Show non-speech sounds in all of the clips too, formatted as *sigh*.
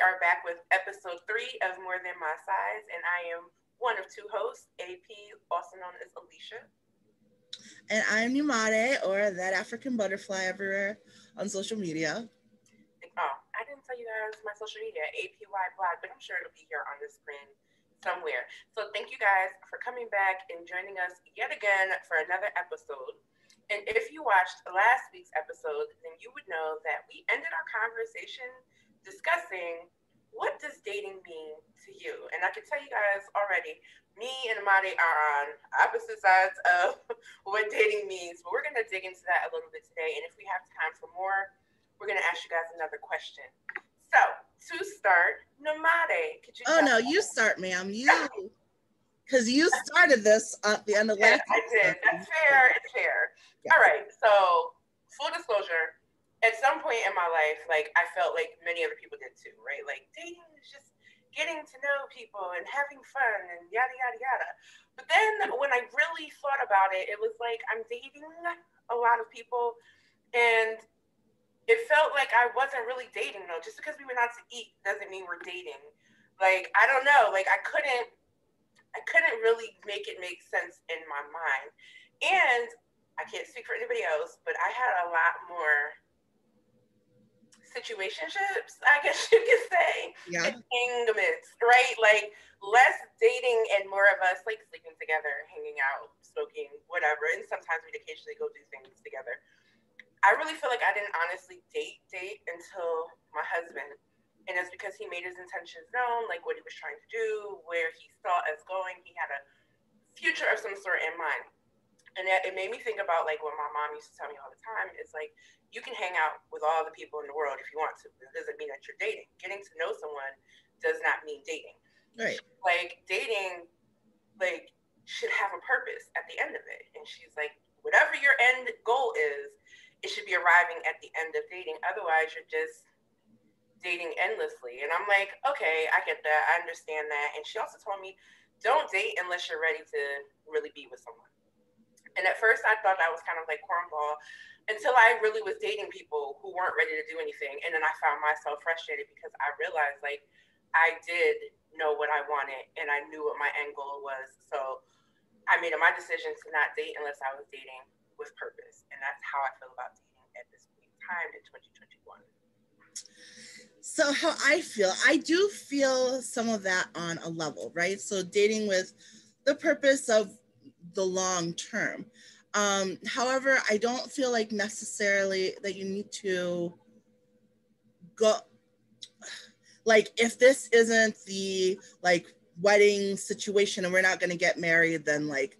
we are back with episode three of More Than My Size, and I am one of two hosts, AP, also known as Alicia. And I'm Numade, or that African butterfly everywhere on social media. Oh, I didn't tell you guys my social media, APY blog, but I'm sure it'll be here on the screen somewhere. So thank you guys for coming back and joining us yet again for another episode. And if you watched last week's episode, then you would know that we ended our conversation discussing what does dating mean to you? And I can tell you guys already, me and Amadi are on opposite sides of *laughs* what dating means, but we're going to dig into that a little bit today. And if we have time for more, we're going to ask you guys another question. So, to start, Namade, could you? Oh, no, you start, ma'am. You. *laughs* Because you started this at the end of last. Yeah, I did. That's fair. It's fair. Yeah. All right. So, full disclosure, at some point in my life, like I felt like many other people did too, right? Like dating is just getting to know people and having fun and yada yada yada. But then when I really thought about it, it was like I'm dating a lot of people and it felt like I wasn't really dating though. Just because we went out to eat doesn't mean we're dating. Like I don't know, like I couldn't I couldn't really make it make sense in my mind. And I can't speak for anybody else, but I had a lot more situationships, I guess you could say. Yeah. Entanglements, right? Like less dating and more of us like sleeping together, hanging out, smoking, whatever. And sometimes we'd occasionally go do things together. I really feel like I didn't honestly date date until my husband. And it's because he made his intentions known, like what he was trying to do, where he saw us going. He had a future of some sort in mind. And it, it made me think about like what my mom used to tell me all the time is like you can hang out with all the people in the world if you want to. It doesn't mean that you're dating. Getting to know someone does not mean dating. Right. Like dating, like should have a purpose at the end of it. And she's like, whatever your end goal is, it should be arriving at the end of dating. Otherwise, you're just dating endlessly. And I'm like, okay, I get that. I understand that. And she also told me, don't date unless you're ready to really be with someone. And at first, I thought that was kind of like cornball until I really was dating people who weren't ready to do anything. And then I found myself frustrated because I realized like I did know what I wanted and I knew what my end goal was. So I made my decision to not date unless I was dating with purpose. And that's how I feel about dating at this point in time in 2021. So how I feel, I do feel some of that on a level, right? So dating with the purpose of the long term. Um, however, I don't feel like necessarily that you need to go like if this isn't the like wedding situation and we're not going to get married then like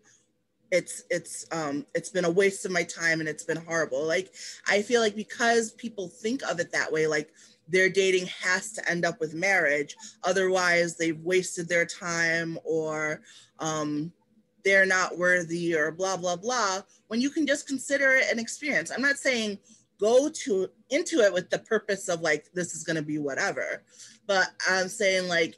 it's it's um it's been a waste of my time and it's been horrible like i feel like because people think of it that way like their dating has to end up with marriage otherwise they've wasted their time or um they're not worthy or blah blah blah when you can just consider it an experience. I'm not saying go to into it with the purpose of like this is going to be whatever but i'm saying like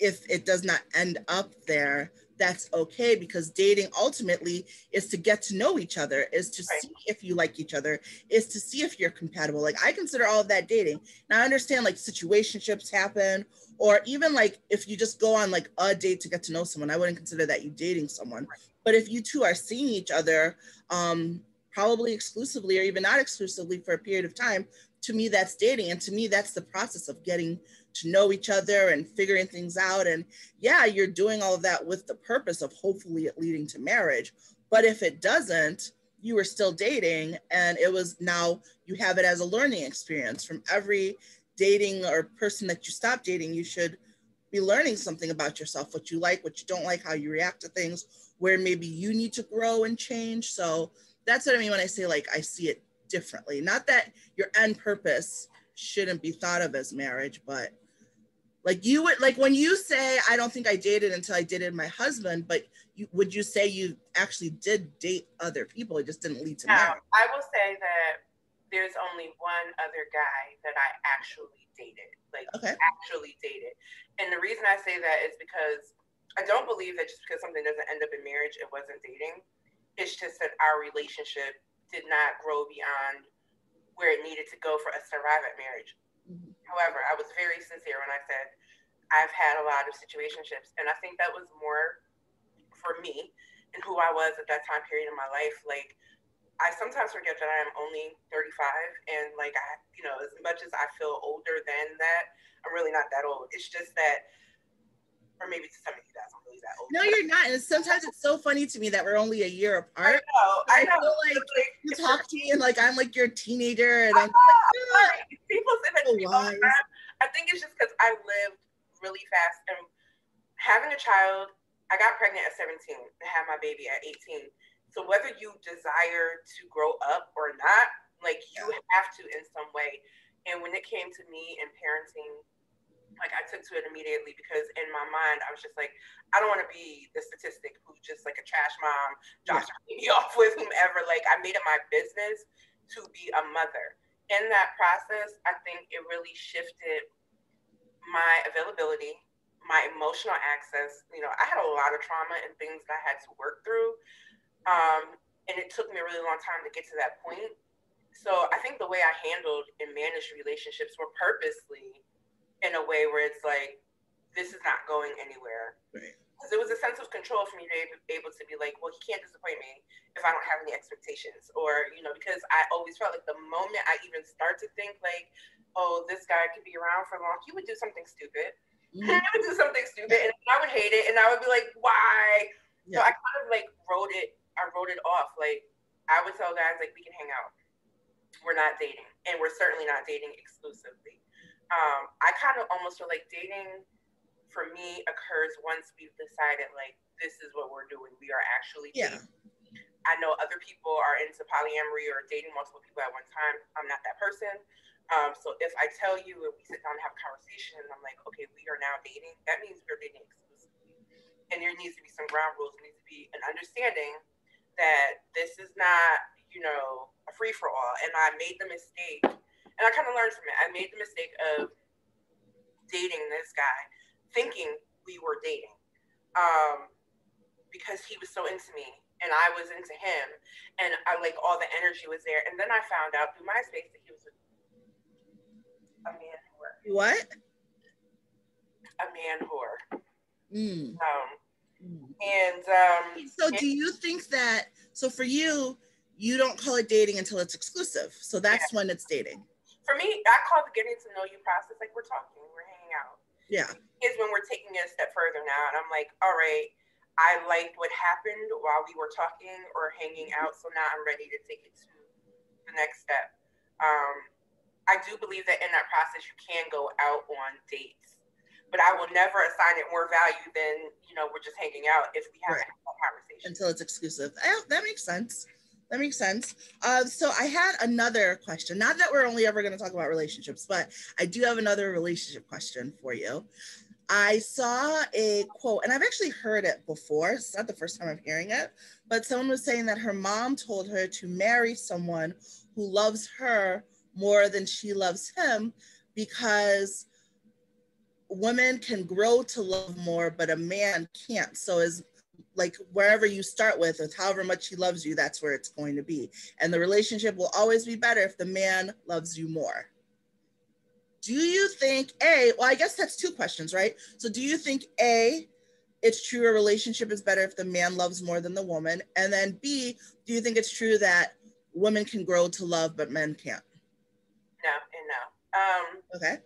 if it does not end up there that's okay because dating ultimately is to get to know each other is to right. see if you like each other is to see if you're compatible. Like i consider all of that dating. Now i understand like situationships happen or even like if you just go on like a date to get to know someone i wouldn't consider that you dating someone. But if you two are seeing each other um probably exclusively or even not exclusively for a period of time to me that's dating and to me that's the process of getting to know each other and figuring things out. And yeah you're doing all of that with the purpose of hopefully it leading to marriage. But if it doesn't you were still dating and it was now you have it as a learning experience. From every dating or person that you stop dating you should be learning something about yourself what you like what you don't like how you react to things where maybe you need to grow and change. So that's what i mean when i say like i see it differently. Not that your end purpose shouldn't be thought of as marriage, but like you would like when you say I don't think I dated until I dated my husband, but you, would you say you actually did date other people? It just didn't lead to marriage. I will say that there's only one other guy that I actually dated, like okay. actually dated. And the reason I say that is because I don't believe that just because something doesn't end up in marriage, it wasn't dating. It's just that our relationship did not grow beyond where it needed to go for us to arrive at marriage. Mm-hmm. However, I was very sincere when I said I've had a lot of situationships, and I think that was more for me and who I was at that time period in my life. Like, I sometimes forget that I am only 35, and like I, you know, as much as I feel older than that, I'm really not that old. It's just that or maybe to some of you guys, I'm really that old. No, you're not. And sometimes it's so funny to me that we're only a year apart. I know. I, know. feel like, like you talk to me and like I'm like your teenager, and I'm like, people say that to me all the time. I think it's just because I lived really fast and having a child. I got pregnant at 17 and had my baby at 18. So whether you desire to grow up or not, like you have to in some way. And when it came to me and parenting like I took to it immediately because in my mind I was just like, I don't want to be the statistic who just like a trash mom, yeah. *laughs* me off with whomever. Like I made it my business to be a mother. In that process, I think it really shifted my availability, my emotional access. You know, I had a lot of trauma and things that I had to work through. Um, and it took me a really long time to get to that point. So I think the way I handled and managed relationships were purposely in a way where it's like this is not going anywhere. Because it was a sense of control for me to be able to be like, well, he can't disappoint me if I don't have any expectations, or you know, because I always felt like the moment I even start to think like, oh, this guy could be around for long, he would do something stupid. Mm-hmm. *laughs* he would do something stupid, and I would hate it, and I would be like, why? Yeah. So I kind of like wrote it. I wrote it off. Like I would tell guys like, we can hang out. We're not dating, and we're certainly not dating exclusively um, I kind of almost feel like dating for me occurs once we've decided like this is what we're doing. We are actually yeah. I know other people are into polyamory or dating multiple people at one time. I'm not that person. Um, so if I tell you and we sit down and have a conversation and I'm like, okay, we are now dating, that means we're dating exclusively. And there needs to be some ground rules. There needs to be an understanding that this is not, you know, a free for all. And I made the mistake and I kind of learned from it. I made the mistake of dating this guy, thinking we were dating, um, because he was so into me and I was into him, and I like all the energy was there. And then I found out through MySpace that he was a, a man whore. What? A man whore. Mm. Um, mm. and um, so do you think that? So for you, you don't call it dating until it's exclusive. So that's yeah. when it's dating for me, I call the getting to know you process like we're talking, we're hanging out. Yeah. Is when we're taking it a step further now. And I'm like, all right, I liked what happened while we were talking or hanging out. So now I'm ready to take it to the next step. Um, I do believe that in that process, you can go out on dates, but I will never assign it more value than, you know, we're just hanging out if we have right. a conversation. Until it's exclusive. Yeah, that makes sense. That makes sense. Uh, so I had another question. Not that we're only ever going to talk about relationships, but I do have another relationship question for you. I saw a quote, and I've actually heard it before. It's not the first time I'm hearing it, but someone was saying that her mom told her to marry someone who loves her more than she loves him because women can grow to love more, but a man can't. So as like wherever you start with, with however much he loves you, that's where it's going to be. And the relationship will always be better if the man loves you more. Do you think A, well, I guess that's two questions, right? So do you think A, it's true a relationship is better if the man loves more than the woman? And then B, do you think it's true that women can grow to love but men can't? No and no. Um, okay.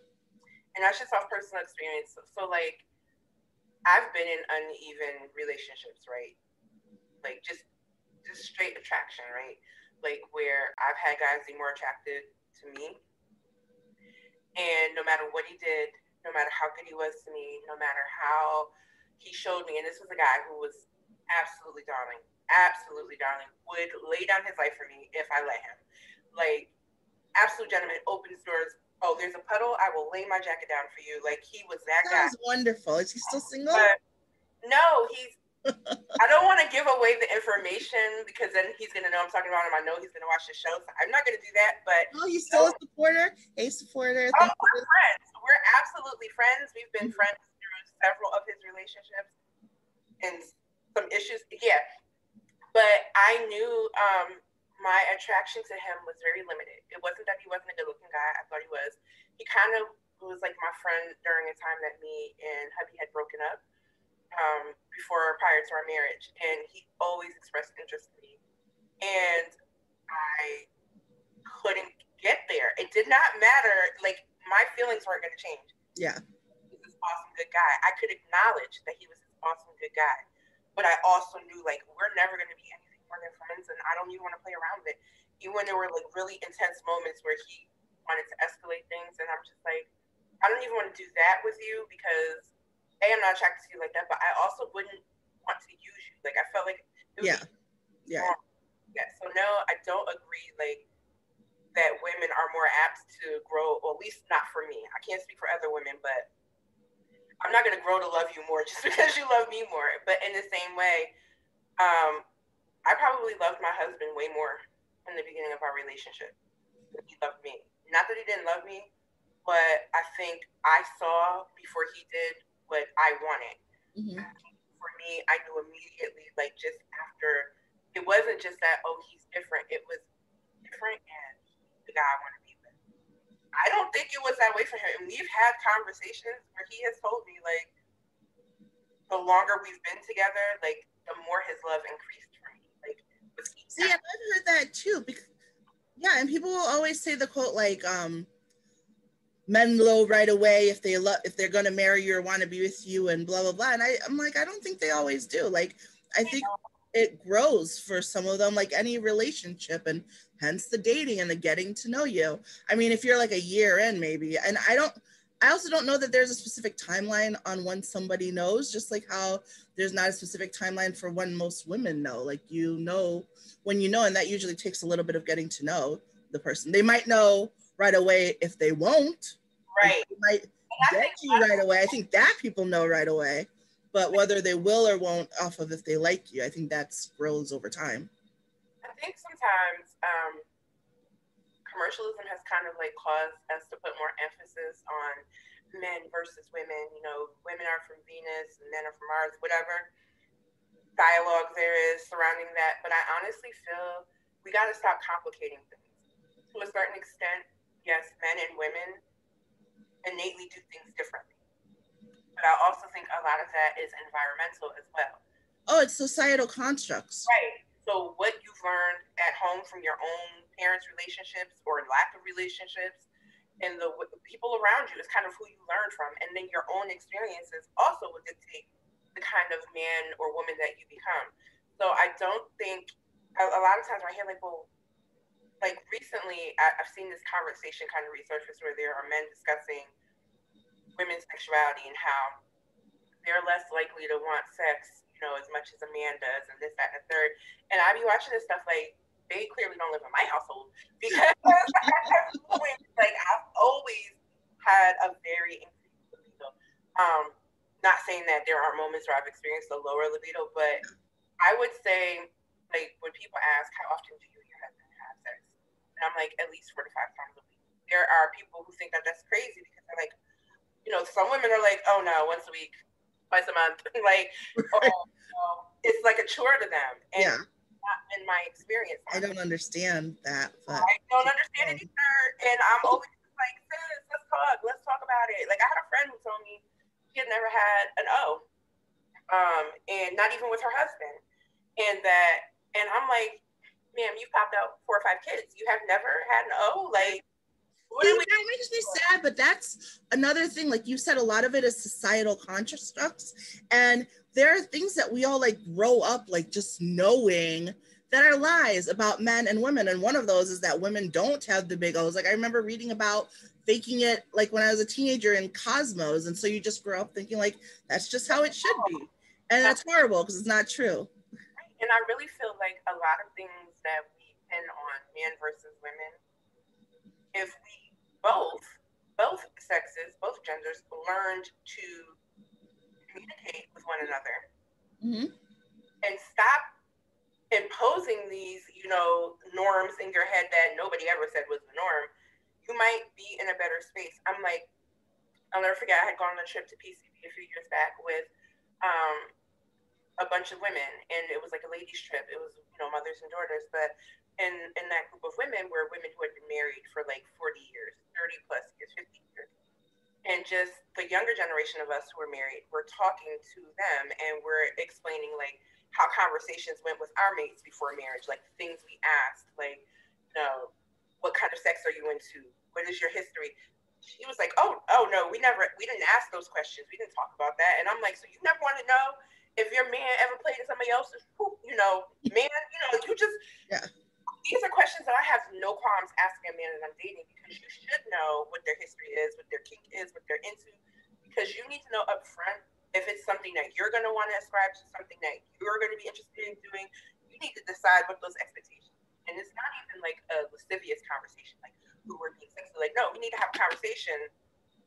And that's just off personal experience. So, so like I've been in uneven relationships, right? Like just just straight attraction, right? Like where I've had guys be more attracted to me. And no matter what he did, no matter how good he was to me, no matter how he showed me, and this was a guy who was absolutely darling, absolutely darling, would lay down his life for me if I let him. Like, absolute gentleman, opens doors, oh, there's a puddle, I will lay my jacket down for you. Like he was that, that guy. wonderful. Is he still single? But no, he's. *laughs* I don't want to give away the information because then he's gonna know I'm talking about him. I know he's gonna watch the show, so I'm not gonna do that. But oh, he's still a supporter. A supporter. Oh, we're friends. We're absolutely friends. We've been mm-hmm. friends through several of his relationships and some issues. Yeah, but I knew um, my attraction to him was very limited. It wasn't that he wasn't a good looking guy. I thought he was. He kind of was like my friend during a time that me and hubby had broken up um, before prior to our marriage, and he always expressed interest in me, and I couldn't get there. It did not matter. Like my feelings weren't going to change. Yeah. He was this awesome good guy. I could acknowledge that he was this awesome good guy, but I also knew like we're never going to be anything more than friends, and I don't even want to play around with it. Even when there were like really intense moments where he wanted to escalate things, and I'm just like, I don't even want to do that with you because a I'm not attracted to you like that, but I also wouldn't want to use you. Like I felt like yeah, yeah, wrong. yeah. So no, I don't agree. Like that women are more apt to grow, or at least not for me. I can't speak for other women, but I'm not going to grow to love you more *laughs* just because you love me more. But in the same way, um, I probably loved my husband way more in the beginning of our relationship than he loved me. Not that he didn't love me, but I think I saw before he did what I wanted. Mm-hmm. For me, I knew immediately, like just after, it wasn't just that, oh, he's different. It was different and the guy I want to be with. I don't think it was that way for him. And we've had conversations where he has told me, like, the longer we've been together, like, the more his love increased see, I've heard that too. Because, yeah, and people will always say the quote, like, um, men low right away if they love if they're going to marry you or want to be with you and blah blah blah and I, i'm like i don't think they always do like i think it grows for some of them like any relationship and hence the dating and the getting to know you i mean if you're like a year in maybe and i don't i also don't know that there's a specific timeline on when somebody knows just like how there's not a specific timeline for when most women know like you know when you know and that usually takes a little bit of getting to know the person they might know right away if they won't. Right. They might get you right away. I think that people know right away. But whether they will or won't off of if they like you, I think that grows over time. I think sometimes um, commercialism has kind of like caused us to put more emphasis on men versus women. You know, women are from Venus and men are from Mars, whatever dialogue there is surrounding that. But I honestly feel we got to stop complicating things to a certain extent yes, men and women innately do things differently. But I also think a lot of that is environmental as well. Oh, it's societal constructs. Right. So what you've learned at home from your own parents' relationships or lack of relationships and the, the people around you is kind of who you learn from. And then your own experiences also will dictate the kind of man or woman that you become. So I don't think a, a lot of times I hear like, well, like recently, I, have seen this conversation kind of resurface where there are men discussing women's sexuality and how they're less likely to want sex, know, as much as a man does, and this, that, and the third. And I be watching this stuff like they clearly don't live in my household *laughs* because *laughs* like I've always had a very increased libido. Um, not saying that there aren't moments where I've experienced a lower libido, but I would say like when people ask how often do you and your husband have sex, and I'm like, at least four to five times a week. There are people who think that that's crazy because they're like, you know, some women are like, oh no, once a week, twice a month. *laughs* like, oh, it's like a chore to them. And yeah. not in my experience. I don't understand that. But, I don't understand it either. And I'm always like, sis, let's talk. Let's talk about it. Like, I had a friend who told me she had never had an O, um, and not even with her husband. And that, and I'm like, ma'am, you've popped out four or five kids. You have never had an O. Like, See, that makes me sad, but that's another thing. Like you said, a lot of it is societal constructs, and there are things that we all like grow up like just knowing that are lies about men and women. And one of those is that women don't have the big O's. Like I remember reading about faking it like when I was a teenager in Cosmos, and so you just grow up thinking like that's just how it should be, and that's horrible because it's not true. And I really feel like a lot of things that we pin on men versus women, if we both, both sexes, both genders, learned to communicate with one another mm-hmm. and stop imposing these, you know, norms in your head that nobody ever said was the norm, you might be in a better space. I'm like, I'll never forget, I had gone on a trip to PCB a few years back with um, a bunch of women, and it was like a ladies' trip. It was you know mothers and daughters, but in in that group of women were women who had been married for like 40 years, 30 plus years, 50 years, and just the younger generation of us who are married, we're talking to them and we're explaining like how conversations went with our mates before marriage, like things we asked, like, you know, what kind of sex are you into? What is your history? She was like, oh, oh no, we never, we didn't ask those questions. We didn't talk about that. And I'm like, so you never want to know if your man ever played in somebody else's, you know, man, you know, you just, yeah. These are questions that I have no qualms asking a man that I'm dating because you should know what their history is, what their kink is, what they're into, because you need to know up front if it's something that you're going to want to ascribe to, something that you're going to be interested in doing. You need to decide what those expectations. And it's not even like a lascivious conversation, like who we're being sexy. Like, no, we need to have a conversation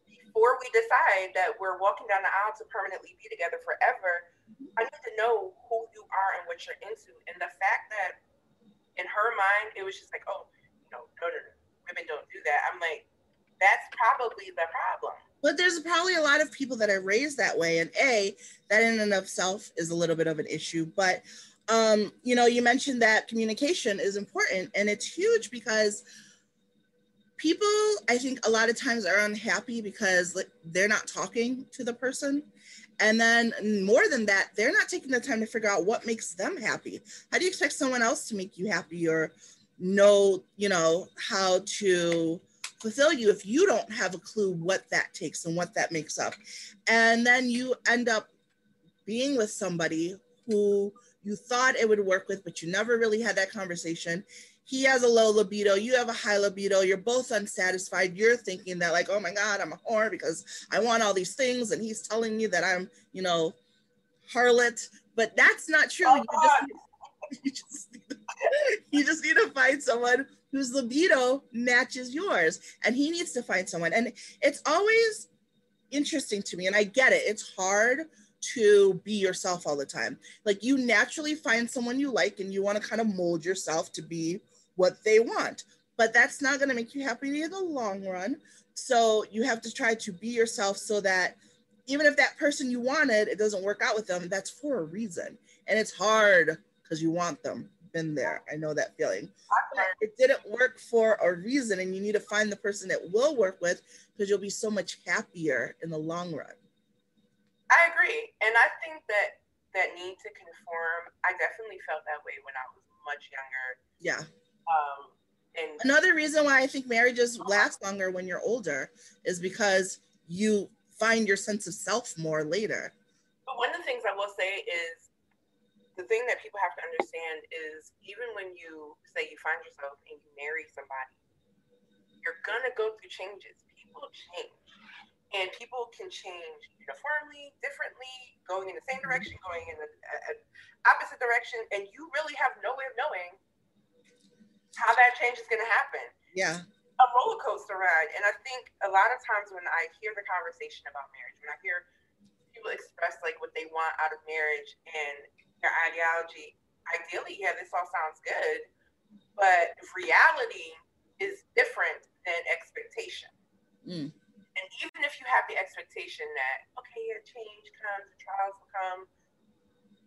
before we decide that we're walking down the aisle to permanently be together forever. I need to know who you are and what you're into. And the fact that in her mind, it was just like, oh, no, no, no, no, women don't do that. I'm like, that's probably the problem. But there's probably a lot of people that are raised that way. And A, that in and of self is a little bit of an issue. But um, you know, you mentioned that communication is important and it's huge because people, I think a lot of times are unhappy because like, they're not talking to the person. And then more than that, they're not taking the time to figure out what makes them happy. How do you expect someone else to make you happy or know, you know, how to fulfill you if you don't have a clue what that takes and what that makes up? And then you end up being with somebody who you thought it would work with, but you never really had that conversation. He has a low libido, you have a high libido, you're both unsatisfied. You're thinking that, like, oh my God, I'm a whore because I want all these things, and he's telling me that I'm, you know, harlot. But that's not true. Oh, you, just, *laughs* you, just to, you just need to find someone whose libido matches yours, and he needs to find someone. And it's always interesting to me, and I get it. It's hard to be yourself all the time. Like you naturally find someone you like and you want to kind of mold yourself to be what they want. But that's not going to make you happy in the long run. So you have to try to be yourself so that even if that person you wanted, it doesn't work out with them, that's for a reason. And it's hard because you want them. Been there. I know that feeling. It didn't work for a reason, and you need to find the person that will work with because you'll be so much happier in the long run. I agree, and I think that that need to conform. I definitely felt that way when I was much younger. Yeah. Um, and another reason why I think marriages last longer when you're older is because you find your sense of self more later. But one of the things I will say is the thing that people have to understand is even when you say you find yourself and you marry somebody, you're gonna go through changes. People change and people can change uniformly, differently, going in the same direction, going in the uh, opposite direction, and you really have no way of knowing how that change is going to happen. Yeah. A roller coaster ride. And I think a lot of times when I hear the conversation about marriage, when I hear people express like what they want out of marriage and their ideology, ideally, yeah, this all sounds good, but reality is different than expectation. Mm. And even if you have the expectation that, okay, yeah, change comes, trials will come,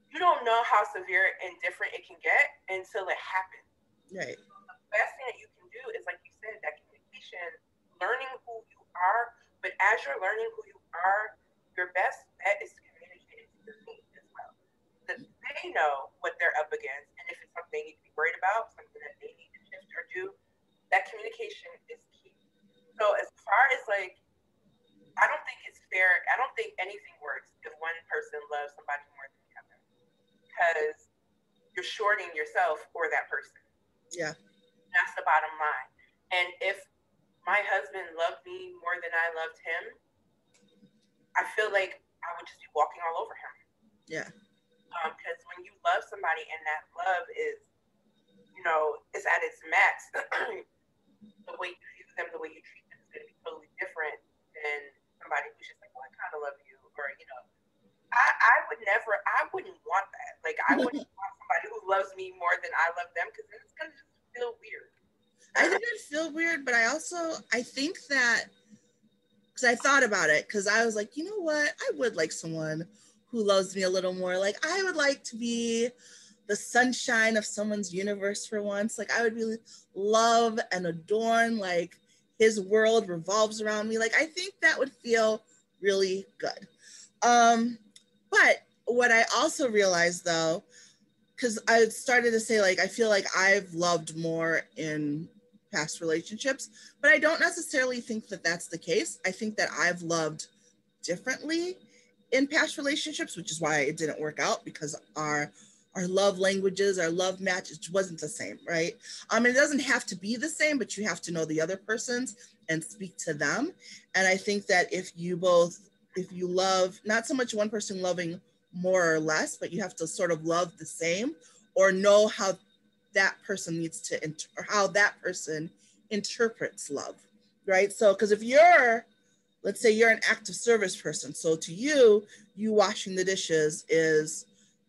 you don't know how severe and different it can get until it happens. Right. The best thing that you can do is, like you said, that communication, learning who you are. But as you're learning who you are, your best bet is to communicate to your team as well. That they know what they're up against. And if it's something they need to be worried about, something that they need to shift or do, that communication is key. So as far as like I don't think it's fair. I don't think anything works if one person loves somebody more than the other because you're shorting yourself for that person. Yeah. That's the bottom line. And if my husband loved me more than I loved him, I feel like I would just be walking all over him. Yeah. Because um, when you love somebody and that love is, you know, is at its max, *clears throat* the way you view them, the way you treat them is going to be totally different than somebody who's just like, well, I kind of love you, or you know, I, I would never, I wouldn't want that. Like, I wouldn't *laughs* want somebody who loves me more than I love them because it's gonna just feel weird. I think it feel weird, but I also I think that because I thought about it because I was like, you know what, I would like someone who loves me a little more. Like, I would like to be the sunshine of someone's universe for once. Like, I would really love and adorn like his world revolves around me. Like I think that would feel really good. Um, but what I also realized though, because I started to say like I feel like I've loved more in past relationships, but I don't necessarily think that that's the case. I think that I've loved differently in past relationships, which is why it didn't work out because our our love languages, our love matches wasn't the same, right? Um, it doesn't have to be the same, but you have to know the other person's and speak to them. And I think that if you both, if you love not so much one person loving more or less, but you have to sort of love the same or know how that person needs to, inter- or how that person interprets love, right? So, because if you're let's say you're an active service person so to you you washing the dishes is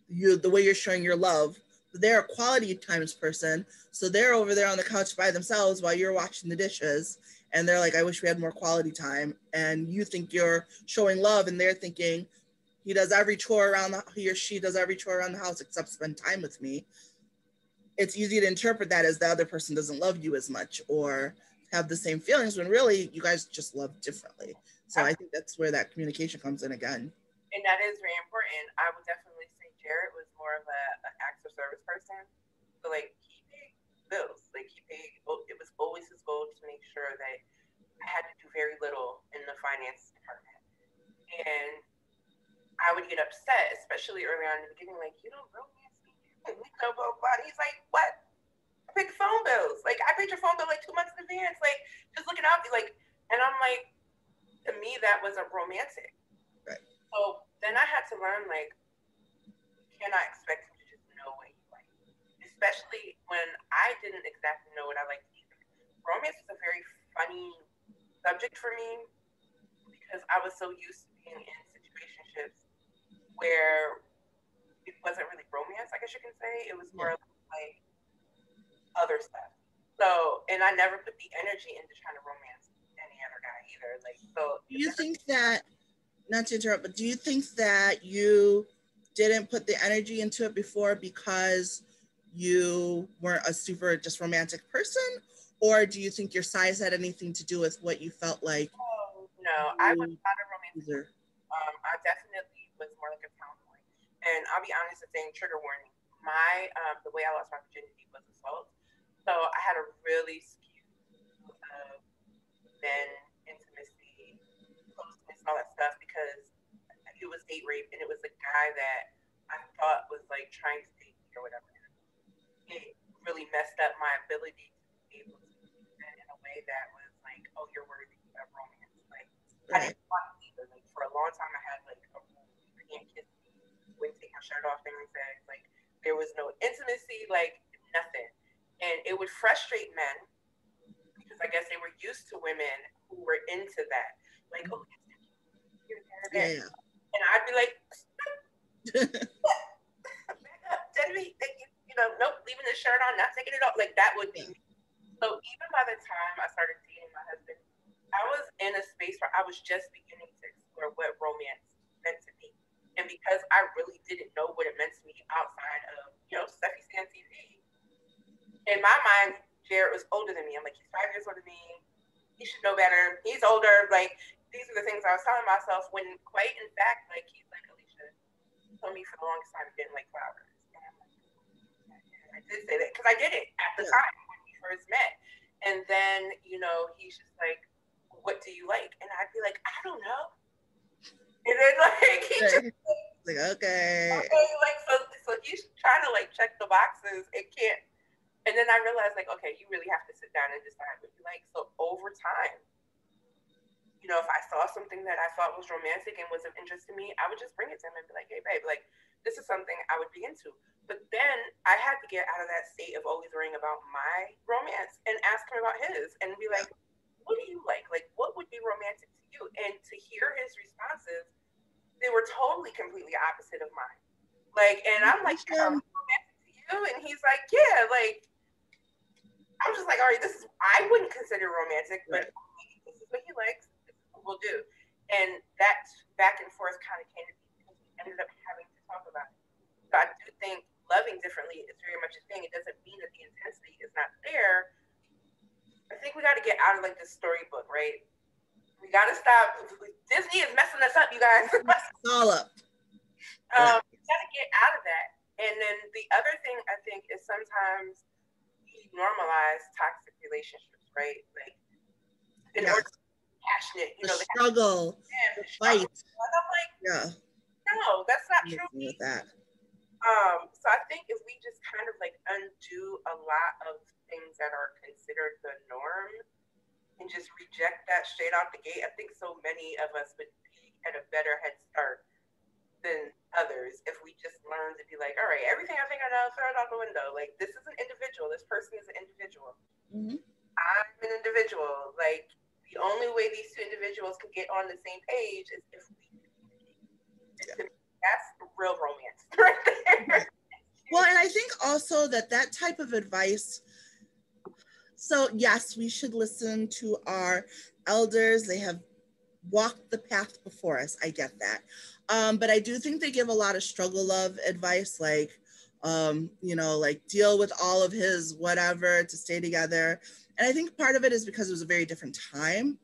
you the way you're showing your love they're a quality times person so they're over there on the couch by themselves while you're washing the dishes and they're like i wish we had more quality time and you think you're showing love and they're thinking he does every chore around the he or she does every chore around the house except spend time with me it's easy to interpret that as the other person doesn't love you as much or have the same feelings when really you guys just love differently. So I think that's where that communication comes in again. And that is very important. I would definitely say Jared was more of a, an acts of service person. So like he paid bills. Like he paid oh, it was always his goal to make sure that I had to do very little in the finance department. And I would get upset, especially early on in the beginning, like, you don't romance me. We know about He's like, what? I paid the phone bills. Like I paid your phone bill like two months in advance. Like just looking out, like, and I'm like, to me that wasn't romantic. Right. So then I had to learn like, you cannot expect him to just know what you like, especially when I didn't exactly know what I liked either. Romance is a very funny subject for me because I was so used to being in situationships where it wasn't really romance, I guess you can say. It was more yeah. like other stuff. So, and I never put the energy into trying to romance any other guy either. Like, so. Do you think that, not to interrupt, but do you think that you didn't put the energy into it before because you weren't a super just romantic person? Or do you think your size had anything to do with what you felt like? Oh, no, I was not a romantic. Um, I definitely was more like a tomboy. And I'll be honest and saying, trigger warning. My um, the way I lost my virginity was assault. So I had a really skewed uh, men intimacy, closeness, all that stuff because it was date rape and it was a guy that I thought was like trying to date me or whatever. It really messed up my ability to be able to do that in a way that was like, oh, you're worthy of romance. Like right. I didn't want to either. Like for a long time, I had like a rule: kiss me, wouldn't take my shirt off, things like like there was no intimacy, like nothing and it would frustrate men because I guess they were used to women who were into that. Like, oh, yeah. And I'd be like, back up, Debbie, you know, nope, leaving the shirt on, not taking it off. Like that would be. So even by the time I started dating my husband, I was in a space where I was just beginning to explore what romance meant to me. And because I really didn't know what it meant to me outside of, you know, Steffi Stan TV, in my mind, Jared was older than me. I'm like, he's five years older than me. He should know better. He's older. Like, these are the things I was telling myself when, quite in fact, like, he's like, Alicia, you told me for the longest time you didn't like flowers. And I'm like, I did say that because I did it at the yeah. time when we first met. And then, you know, he's just like, what do you like? And I'd be like, I don't know. And then, like, he just, like, okay. okay. Like, so, so he's trying to, like, check the boxes. It can't, and then I realized, like, okay, you really have to sit down and decide what you like. So over time, you know, if I saw something that I thought was romantic and was of interest to me, I would just bring it to him and be like, hey, babe, like, this is something I would be into. But then I had to get out of that state of always worrying about my romance and ask him about his and be like, what do you like? Like, what would be romantic to you? And to hear his responses, they were totally, completely opposite of mine. Like, and I'm like, yeah, romantic to you? And he's like, yeah, like, I'm just like, all right, this is I wouldn't consider romantic, but this is what he likes. We'll do, and that back and forth kind of came to be because we ended up having to talk about it. So I do think loving differently is very much a thing. It doesn't mean that the intensity is not there. I think we got to to get out of like this storybook, right? We got to stop. Disney is messing us up, you guys. all up. *laughs* Um, we got to get out of that. And then the other thing I think is sometimes we normalize toxic relationships, right? Like in Yeah. order to be passionate, you The know, the struggle, to the fight. And I'm like, Yeah, no, that's not I'm true. with that. Um, so I think if we just kind of like undo a lot of things that are considered the norm and just reject that straight out the gate, I think so many of us would be at a better head start than others if we just learn to be like, all right, everything I think I know, throw it out the window. Like this is an individual. This person is an individual. Mhm. I'm an individual. Like the only way these two individuals can get on the same page is if we communicate. That's real romance *laughs* right there. Well, and I think also that that type of advice. So, yes, we should listen to our elders. They have walked the path before us. I get that. Um, but I do think they give a lot of struggle love advice, like, um, you know, like deal with all of his whatever to stay together. And I think part of it is because it was a very different time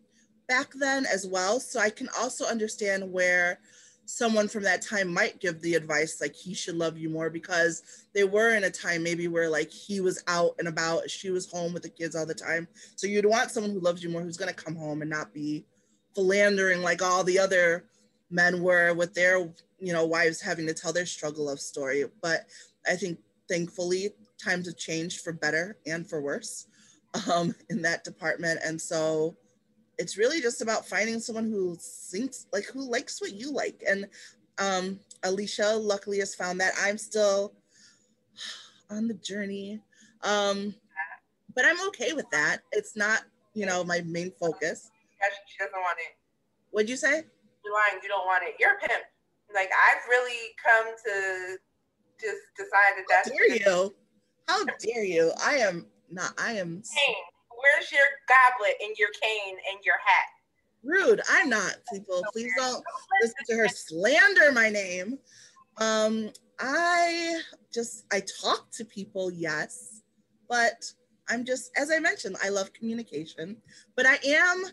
back then as well. So I can also understand where someone from that time might give the advice like he should love you more because they were in a time maybe where like he was out and about she was home with the kids all the time. So you'd want someone who loves you more who's going to come home and not be philandering like all the other men were with their you know wives having to tell their struggle of story. But i think thankfully times have changed for better and for worse *laughs* um, in that department. And so it's really just about finding someone who thinks like who likes what you like and um alicia luckily has found that i'm still on the journey um but i'm okay with that it's not you know my main focus She doesn't want it. what'd you say You're lying. You don't want it. You're a pimp. Like I've really come to just decide that that's how dare you how dare you i am not i am Cane. Where's your goblet and your cane and your hat? rude. I'm not people. Please don't listen to her slander my name. Um i just i talk to people yes but i'm just as i mentioned i love communication but i am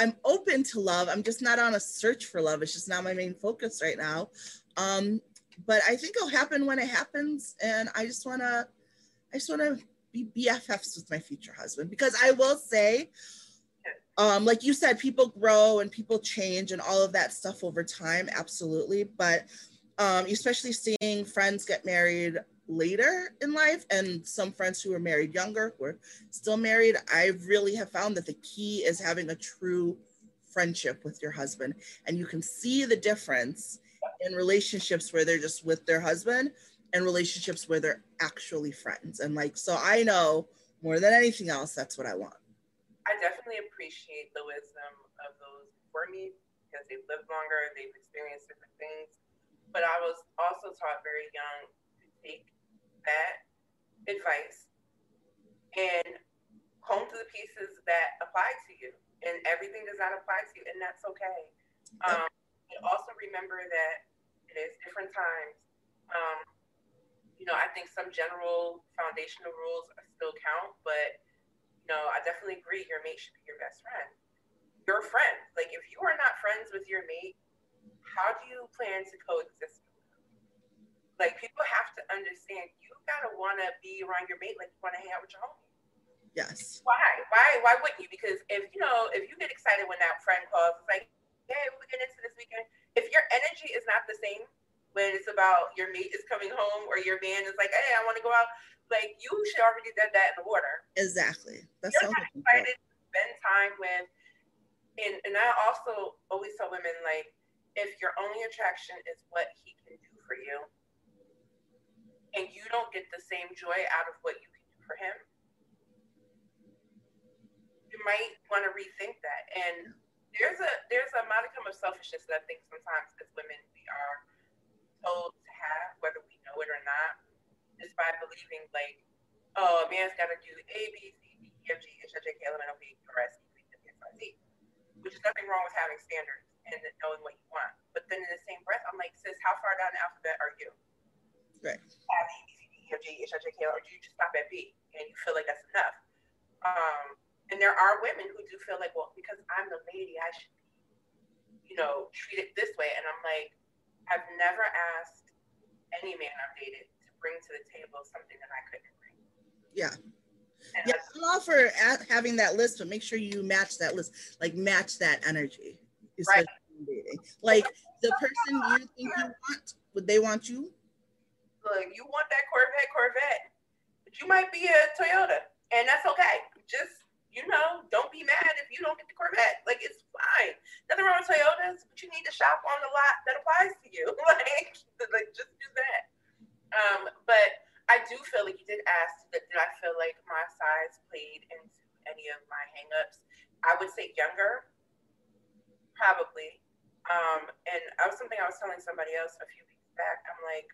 i'm open to love. I'm just not on a search for love. It's just not my main focus right now. Um but i think it'll happen when it happens and i just want to i just want to be bffs with my future husband because i will say um, like you said, people grow and people change and all of that stuff over time, absolutely. But um, especially seeing friends get married later in life and some friends who are married younger who are still married, I really have found that the key is having a true friendship with your husband. And you can see the difference in relationships where they're just with their husband and relationships where they're actually friends. And like, so I know more than anything else, that's what I want. I definitely appreciate the wisdom of those before me because they've lived longer, they've experienced different things. But I was also taught very young to take that advice and comb to the pieces that apply to you. And everything does not apply to you, and that's okay. Um, and also remember that it is different times. Um, you know, I think some general foundational rules still count, but you know, I definitely agree. Your mate should be your best friend. Your friend. Like, if you are not friends with your mate, how do you plan to coexist with them? Like, people have to understand you gotta want to be around your mate like you want to hang out with your homie. Yes. Why? Why? Why wouldn't you? Because if you know, if you get excited when that friend calls, it's like, hey, we get into this weekend. If your energy is not the same when it's about your mate is coming home or your man is like, hey, I want to go out, like you should already did that in the water. Exactly. That's You're all not I'm looking for. excited to spend time with. And and I also always tell women like, if your only attraction is what he can do for you, and you don't get the same joy out of what you can do for him, you might want to rethink that. And there's a there's a modicum of selfishness that I think sometimes as women we are told to have, whether we know it or not, just by believing like, oh, a man's got to do A, B, C, D, E, F, G, H, I, J, K, L, M, N, O, P, Q, R, S, T, U, V, W, X, Y, Z. Which is nothing wrong with having standards and knowing what you want. But then in the same breath, I'm like, sis, how far down the alphabet are you? Right. Have A, B, C, D, E, F, G, H, I, J, K, L, or do you just stop at B and you feel like that's enough? Um, and And there are women who do feel like, well, because I'm the lady, I should be, you know, treated this way. And I'm like, I've never asked any man I've dated to bring to the table something that I couldn't bring. Yeah. And yeah, I'm all for having that list, but make sure you match that list, like match that energy. Right. Dating. Like the person you think you want, would they want you? Look, you want that Corvette, Corvette, but you might be a Toyota, and that's okay. Just you know, don't be mad if you don't get the Corvette. Like it's fine. Nothing wrong with Toyotas, but you need to shop on the lot that applies to you. *laughs* like, like just do that. Um, but I do feel like you did ask that did I feel like my size played into any of my hangups? I would say younger, probably. Um, and I was something I was telling somebody else a few weeks back. I'm like,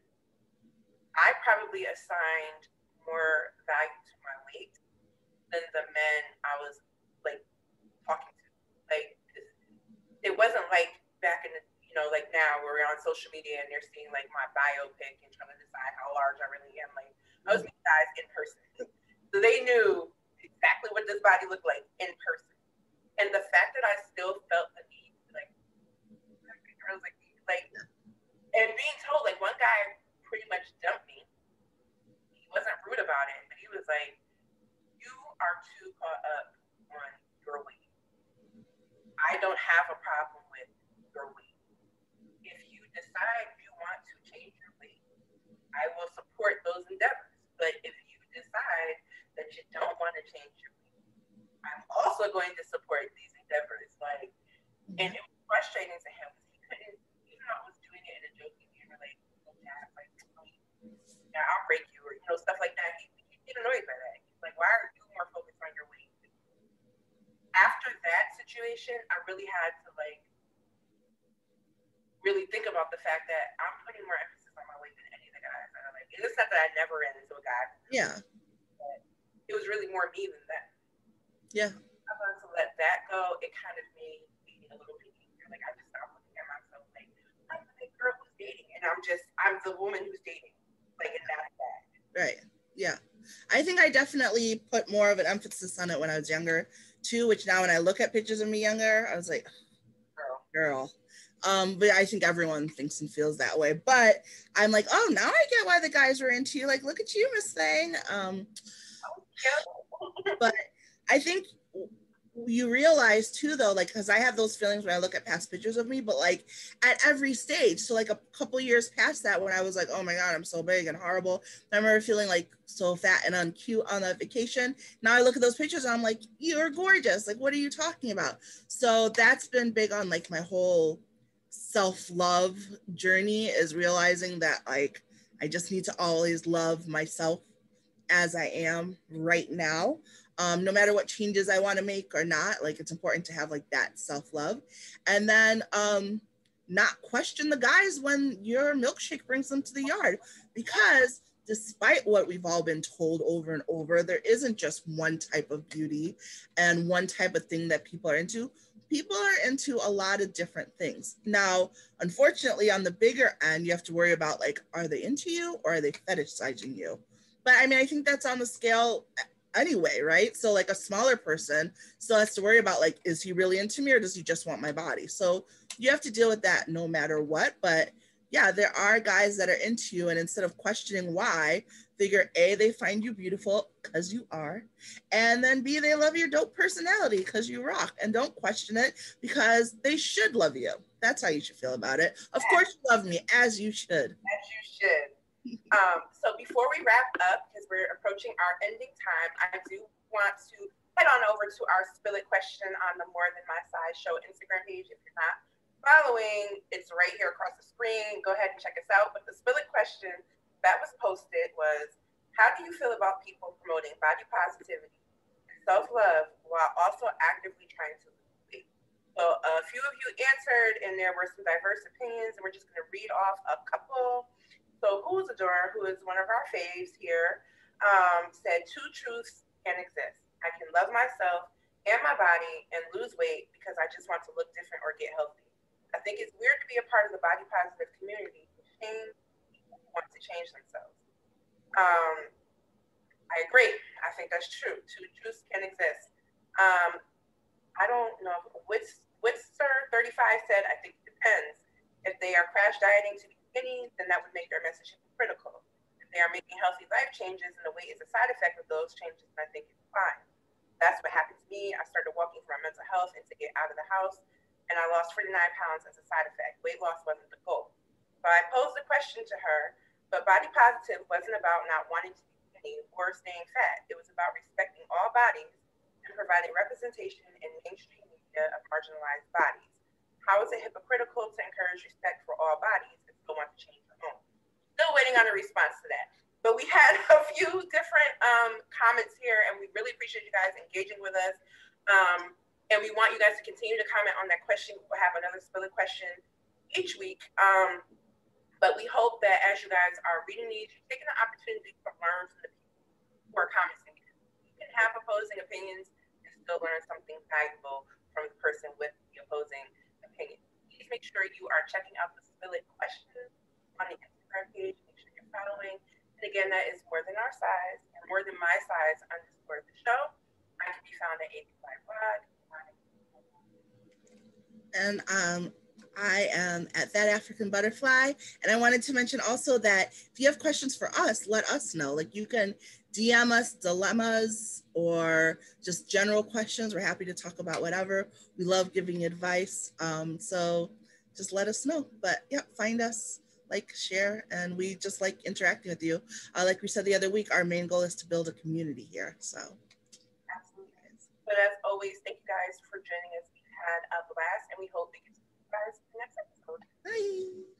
I probably assigned more value to my than the men I was like talking to. Like, it wasn't like back in the, you know, like now where we're on social media and they're seeing like my biopic and trying to decide how large I really am. Like, I was meeting guys in person. So they knew exactly what this body looked like in person. And the fact that I still felt the need, like, girls like, like, and being told, like, one guy pretty much dumped me. He wasn't rude about it, but he was like, "You are too caught up on your weight. I don't have a problem with your weight. If you decide you want to change your weight, I will support those endeavors. But if you decide that you don't want to change your I'm also going to support these endeavors. Like, mm-hmm. and it was frustrating to him because he couldn't, even though I was doing it in a joking manner, like, like, yeah, I'll break you, or you know, stuff like that. He, he get annoyed by that. He's like, why are you more focused on your weight? After that situation, I really had to like really think about the fact that I'm putting more emphasis on my weight than any of the guys. And I'm like, and it's not that I never ran into a guy. Yeah. It was really more me than that. Yeah. I learned to let that go. It kind of made me a little bit easier. Like I just stopped looking at myself like I'm the girl who's dating, and I'm just I'm the woman who's dating like in that Right. Yeah. I think I definitely put more of an emphasis on it when I was younger too, which now when I look at pictures of me younger, I was like, girl. girl. Um, but I think everyone thinks and feels that way. But I'm like, oh, now I get why the guys were into you. Like, look at you, Miss Thing. Um, but I think you realize too though like because i have those feelings when i look at past pictures of me but like at every stage so like a couple years past that when i was like oh my god i'm so big and horrible. I remember feeling like so fat and uncute on a vacation. Now i look at those pictures and i'm like you're gorgeous. Like what are you talking about? So that's been big on like my whole self-love journey is realizing that like i just need to always love myself as i am right now um, no matter what changes I want to make or not. Like it's important to have like that self love, and then um, not question the guys when your milkshake brings them to the yard, because despite what we've all been told over and over, there isn't just one type of beauty and one type of thing that people are into. People are into a lot of different things. Now, unfortunately, on the bigger end, you have to worry about like, are they into you or are they fetishizing you? But I mean, I think that's on the scale anyway, right? So like a smaller person still has to worry about like, is he really into me or does he just want my body? So you have to deal with that no matter what. But yeah, there are guys that are into you, and instead of questioning why, figure A, they find you beautiful because you are, and then B, they love your dope personality because you rock. And don't question it because they should love you. That's how you should feel about it. Of course, you love me as you should. As you should. Um, so before we wrap up, because we're approaching our ending time, I do want to head on over to our Spill It question on the More Than My Size Show Instagram page. If you're not following, it's right here across the screen. Go ahead and check us out. But the Spill It question that was posted was, how do you feel about people promoting body positivity self-love while also actively trying to lose weight? So a few of you answered, and there were some diverse opinions, and we're just going to read off a couple. So Adora, who is one of our faves here, um, said two truths can exist. I can love myself and my body and lose weight because I just want to look different or get healthy. I think it's weird to be a part of the body positive community shame want to change themselves. Um, I agree. I think that's true. Two truths can exist. Um, I don't know. What's Witzer 35 said, I think it depends. If they are crash dieting to be then that would make their message hypocritical. If they are making healthy life changes and the weight is a side effect of those changes, then I think it's fine. That's what happened to me. I started walking for my mental health and to get out of the house, and I lost 49 pounds as a side effect. Weight loss wasn't the goal. So I posed the question to her, but body positive wasn't about not wanting to be skinny or staying fat. It was about respecting all bodies and providing representation in mainstream media of marginalized bodies. How is it hypocritical to encourage respect for all bodies still want to change your own? Still waiting on a response to that. But we had *laughs* a few different um, comments here, and we really appreciate you guys engaging with us. Um, and we want you guys to continue to comment on that question. We'll have another Spill It question each week. Um, but we hope that as you guys are reading these, you're taking the opportunity to learn from the people who are commenting. You can have opposing opinions and still learn something valuable from the person with the opposing opinion. Please make sure you are checking out the Spill It questions on the Instagram page. Make sure you're following. And again, that is more than our size and more than my size underscore the show. I can be found at AP5 Blog. And um, I am at that African butterfly. And I wanted to mention also that if you have questions for us, let us know. Like you can DM us dilemmas or just general questions. We're happy to talk about whatever. We love giving advice. Um, so just let us know. But yeah, find us, like, share, and we just like interacting with you. Uh, like we said the other week, our main goal is to build a community here. So. Absolutely. But as always, thank you guys for joining us. We had a blast, and we hope to get you guys in the next episode. Bye.